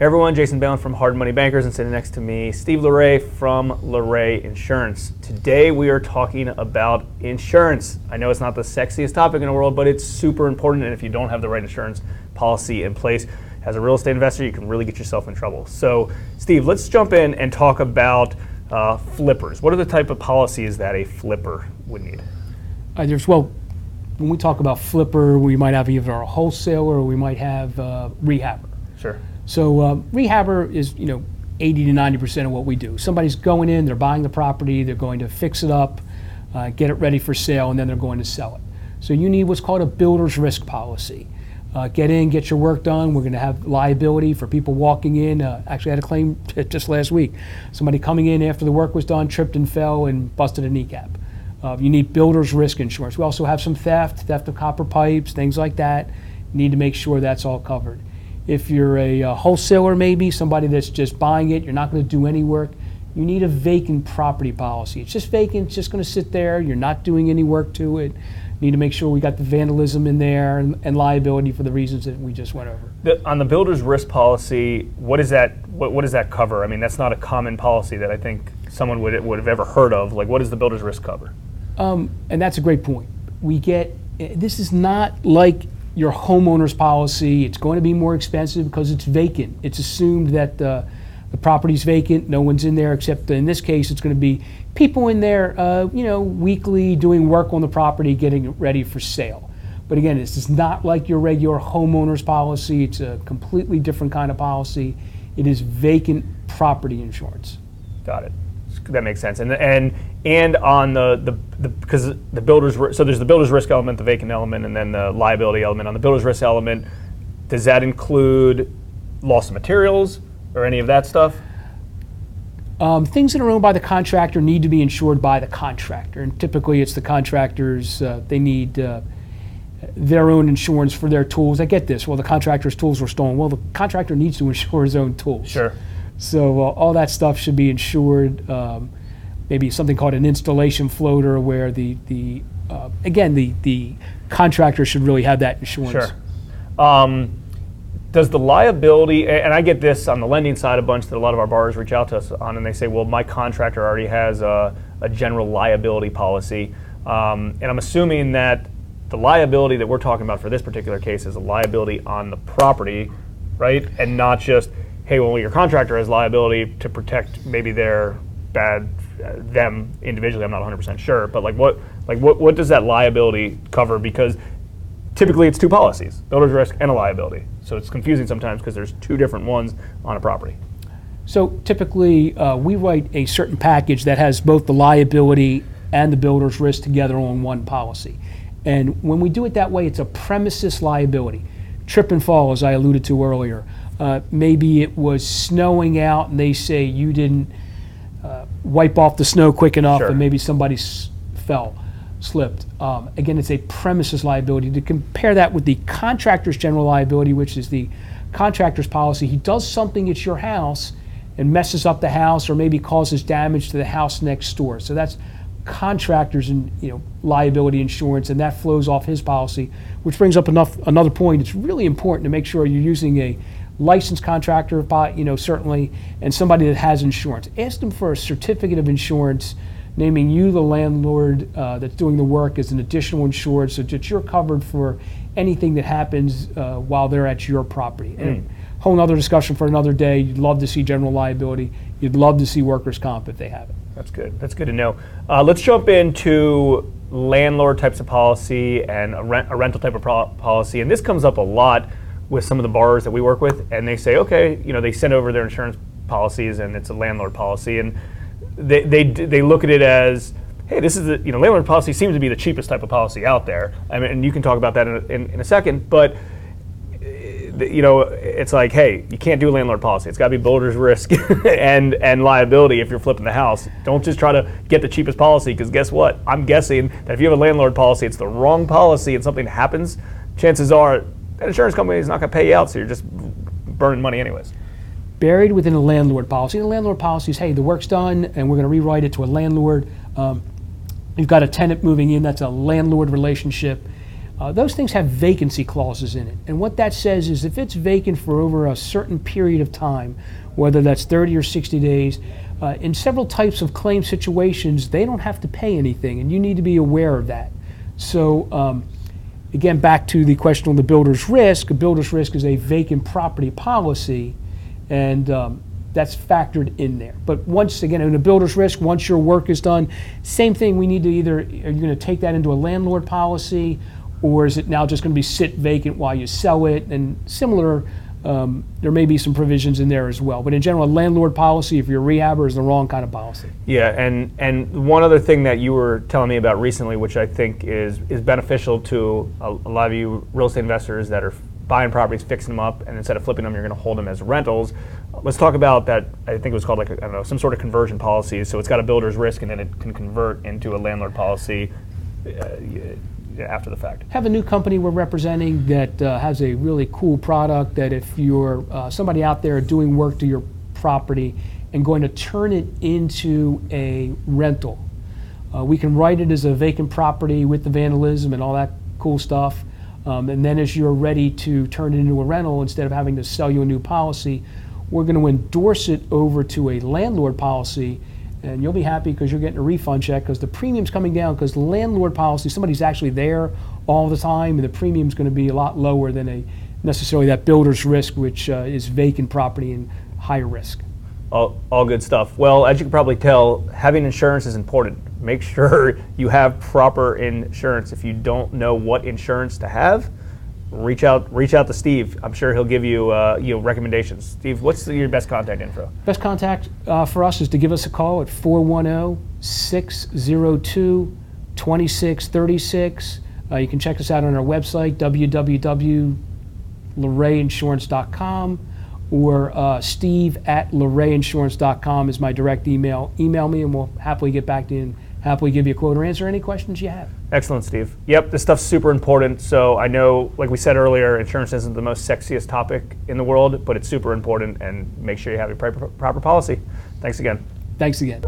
Hey everyone, Jason Bellin from Hard Money Bankers, and sitting next to me, Steve Laray from Laray Insurance. Today we are talking about insurance. I know it's not the sexiest topic in the world, but it's super important, and if you don't have the right insurance policy in place, as a real estate investor, you can really get yourself in trouble. So, Steve, let's jump in and talk about uh, flippers. What are the type of policies that a flipper would need? Uh, there's well, when we talk about flipper, we might have either a wholesaler or we might have a rehabber. Sure. So uh, rehabber is you know 80 to 90 percent of what we do. Somebody's going in, they're buying the property, they're going to fix it up, uh, get it ready for sale, and then they're going to sell it. So you need what's called a builder's risk policy. Uh, get in, get your work done. We're going to have liability for people walking in. Uh, actually, I had a claim just last week. Somebody coming in after the work was done, tripped and fell, and busted a kneecap. Uh, you need builder's risk insurance. We also have some theft, theft of copper pipes, things like that. You need to make sure that's all covered. If you're a, a wholesaler, maybe somebody that's just buying it, you're not going to do any work. You need a vacant property policy. It's just vacant, it's just going to sit there. You're not doing any work to it. You need to make sure we got the vandalism in there and, and liability for the reasons that we just went over. The, on the builder's risk policy, what is that? What, what does that cover? I mean, that's not a common policy that I think someone would would have ever heard of. Like, what does the builder's risk cover? Um, and that's a great point. We get this is not like your homeowner's policy. It's going to be more expensive because it's vacant. It's assumed that uh, the property's vacant, no one's in there, except in this case, it's going to be people in there, uh, you know, weekly doing work on the property, getting it ready for sale. But again, this is not like your regular homeowner's policy. It's a completely different kind of policy. It is vacant property insurance. Got it. That makes sense. And and and on the the because the, the builders so there's the builder's risk element, the vacant element, and then the liability element. On the builder's risk element, does that include loss of materials or any of that stuff? Um, things that are owned by the contractor need to be insured by the contractor, and typically it's the contractors. Uh, they need uh, their own insurance for their tools. I get this. Well, the contractor's tools were stolen. Well, the contractor needs to insure his own tools. Sure. So uh, all that stuff should be insured. Um, maybe something called an installation floater, where the the uh, again the the contractor should really have that insurance. Sure. Um, does the liability, and I get this on the lending side a bunch that a lot of our borrowers reach out to us on, and they say, well, my contractor already has a, a general liability policy. Um, and I'm assuming that the liability that we're talking about for this particular case is a liability on the property, right? And not just, hey, well, your contractor has liability to protect maybe their bad them individually. I'm not 100% sure, but like what like what what does that liability cover? Because typically it's two policies: builder's risk and a liability. So it's confusing sometimes because there's two different ones on a property. So typically, uh, we write a certain package that has both the liability and the builder's risk together on one policy. And when we do it that way, it's a premises liability. Trip and fall, as I alluded to earlier. Uh, maybe it was snowing out and they say you didn't wipe off the snow quick enough Sure. and maybe somebody s- fell, slipped. Um, again, it's a premises liability. To compare that with the contractor's general liability, which is the contractor's policy, he does something at your house and messes up the house or maybe causes damage to the house next door. So that's contractors and you know liability insurance and that flows off his policy which brings up enough another point it's really important to make sure you're using a licensed contractor you know certainly and somebody that has insurance ask them for a certificate of insurance naming you the landlord uh, that's doing the work as an additional insured so that you're covered for anything that happens uh, while they're at your property and whole nother discussion for another day you'd love to see general liability you'd love to see workers comp if they have it That's good. That's good to know. Uh, let's jump into landlord types of policy and a, rent, a rental type of pro- policy. And this comes up a lot with some of the borrowers that we work with. And they say, okay, you know, they send over their insurance policies and it's a landlord policy. And they, they, they look at it as, hey, this is the, you know, landlord policy seems to be the cheapest type of policy out there. I mean, and you can talk about that in a, in, in a second. But eh, you know, it's like, hey, you can't do a landlord policy. It's got to be builder's risk and and liability if you're flipping the house. Don't just try to get the cheapest policy because guess what? I'm guessing that if you have a landlord policy, it's the wrong policy and something happens, chances are that insurance company is not going to pay you out, so you're just burning money anyways. buried within a landlord policy. The landlord policy is, hey, the work's done, and we're going to rewrite it to a landlord. Um, you've got a tenant moving in. That's a landlord relationship. Uh, those things have vacancy clauses in it. And what that says is if it's vacant for over a certain period of time, whether that's 30 or 60 days, uh, in several types of claim situations, they don't have to pay anything, and you need to be aware of that. So, um, again, back to the question on the builder's risk, a builder's risk is a vacant property policy, and um, that's factored in there. But once again, in a builder's risk, once your work is done, same thing, we need to either, are you going to take that into a landlord policy, or is it now just going to be sit vacant while you sell it? And similar, um, there may be some provisions in there as well. But in general, a landlord policy, if you're a rehabber, is the wrong kind of policy. Yeah, and and one other thing that you were telling me about recently, which I think is is beneficial to a, a lot of you real estate investors that are buying properties, fixing them up, and instead of flipping them, you're going to hold them as rentals. Let's talk about that. I think it was called like a, I don't know some sort of conversion policy. So it's got a builder's risk, and then it can convert into a landlord policy. Uh, after the fact. Have a new company we're representing that uh, has a really cool product that if you're uh, somebody out there doing work to your property and going to turn it into a rental, uh, we can write it as a vacant property with the vandalism and all that cool stuff. Um, and then as you're ready to turn it into a rental, instead of having to sell you a new policy, we're going to endorse it over to a landlord policy and you'll be happy because you're getting a refund check because the premium's coming down because landlord policy, somebody's actually there all the time, and the premium's going to be a lot lower than a necessarily that builder's risk, which uh, is vacant property and higher risk. All, all good stuff. Well, as you can probably tell, having insurance is important. Make sure you have proper insurance. If you don't know what insurance to have, reach out reach out to Steve. I'm sure he'll give you uh, you know recommendations. Steve, what's your best contact info? Best contact uh, for us is to give us a call at 410-602-2636. Uh, you can check us out on our website www.larayinsurance.com or uh, steve at larayinsurance.com is my direct email. Email me and we'll happily get back to you happily give you a quote or answer any questions you have. Excellent, Steve. Yep, this stuff's super important. So I know, like we said earlier, insurance isn't the most sexiest topic in the world, but it's super important and make sure you have your proper, proper policy. Thanks again. Thanks again.